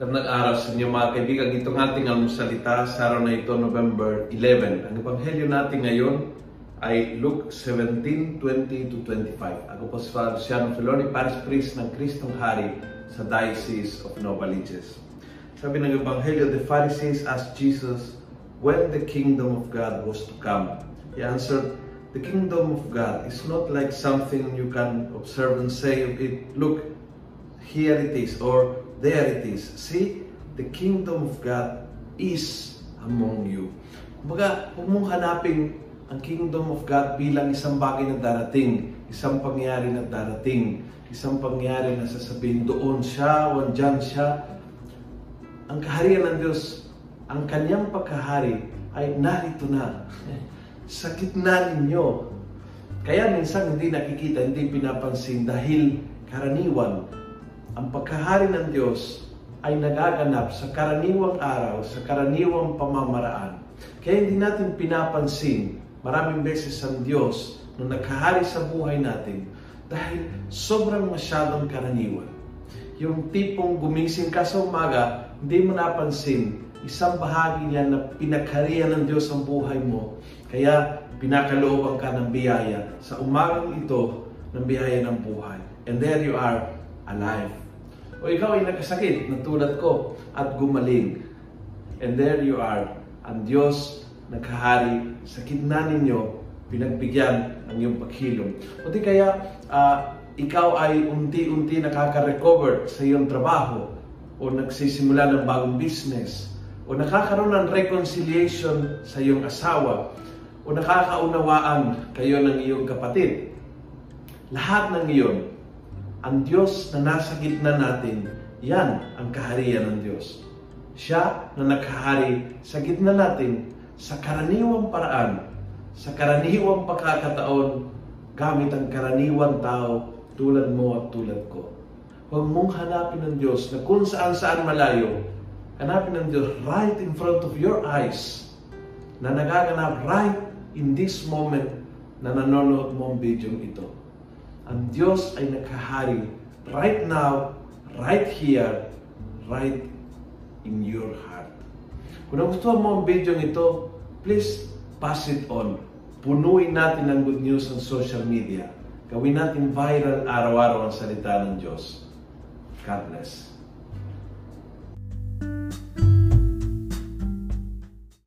Magandang araw sa inyo mga kaibigan. Itong ating almusalita sa araw na ito, November 11. Ang ebanghelyo natin ngayon ay Luke 17, 20 to 25. Ako po si Father Luciano Filoni, Paris Priest ng Kristong Hari sa Diocese of Novaliches. Sabi ng ebanghelyo, the Pharisees asked Jesus when the kingdom of God was to come. He answered, the kingdom of God is not like something you can observe and say, it, look, here it is, or there it is. See, the kingdom of God is among you. Kumbaga, huwag mong hanapin ang kingdom of God bilang isang bagay na darating, isang pangyari na darating, isang pangyari na sasabihin doon siya o siya. Ang kaharian ng Diyos, ang kanyang pagkahari ay narito na. Sa gitna ninyo. Kaya minsan hindi nakikita, hindi pinapansin dahil karaniwan, ang pagkahari ng Diyos ay nagaganap sa karaniwang araw, sa karaniwang pamamaraan. Kaya hindi natin pinapansin maraming beses ang Diyos nung nagkahari sa buhay natin dahil sobrang masyadong karaniwan. Yung tipong gumising ka sa umaga, hindi mo napansin, isang bahagi niya na pinagharian ng Diyos ang buhay mo. Kaya pinakalooban ka ng biyaya sa umagang ito ng biyaya ng buhay. And there you are, alive. O ikaw ay nagkasakit na tulad ko at gumaling. And there you are. Ang Diyos nagkahari sa gitna ninyo, pinagbigyan ang iyong paghilom. O di kaya uh, ikaw ay unti-unti nakaka-recover sa iyong trabaho o nagsisimula ng bagong business o nakakaroon ng reconciliation sa iyong asawa o nakakaunawaan kayo ng iyong kapatid. Lahat ng iyon ang Diyos na nasa gitna natin, yan ang kaharian ng Diyos. Siya na naghahari sa gitna natin sa karaniwang paraan, sa karaniwang pagkakataon, gamit ang karaniwang tao tulad mo at tulad ko. Huwag mong hanapin ng Diyos na kung saan saan malayo, hanapin ng Diyos right in front of your eyes na nagaganap right in this moment na nanonood mo ang video ito ang Diyos ay nakahari right now, right here, right in your heart. Kung nagustuhan mo ang video ito, please pass it on. Punuin natin ang good news sa social media. Gawin natin viral araw-araw ang salita ng Diyos. God bless.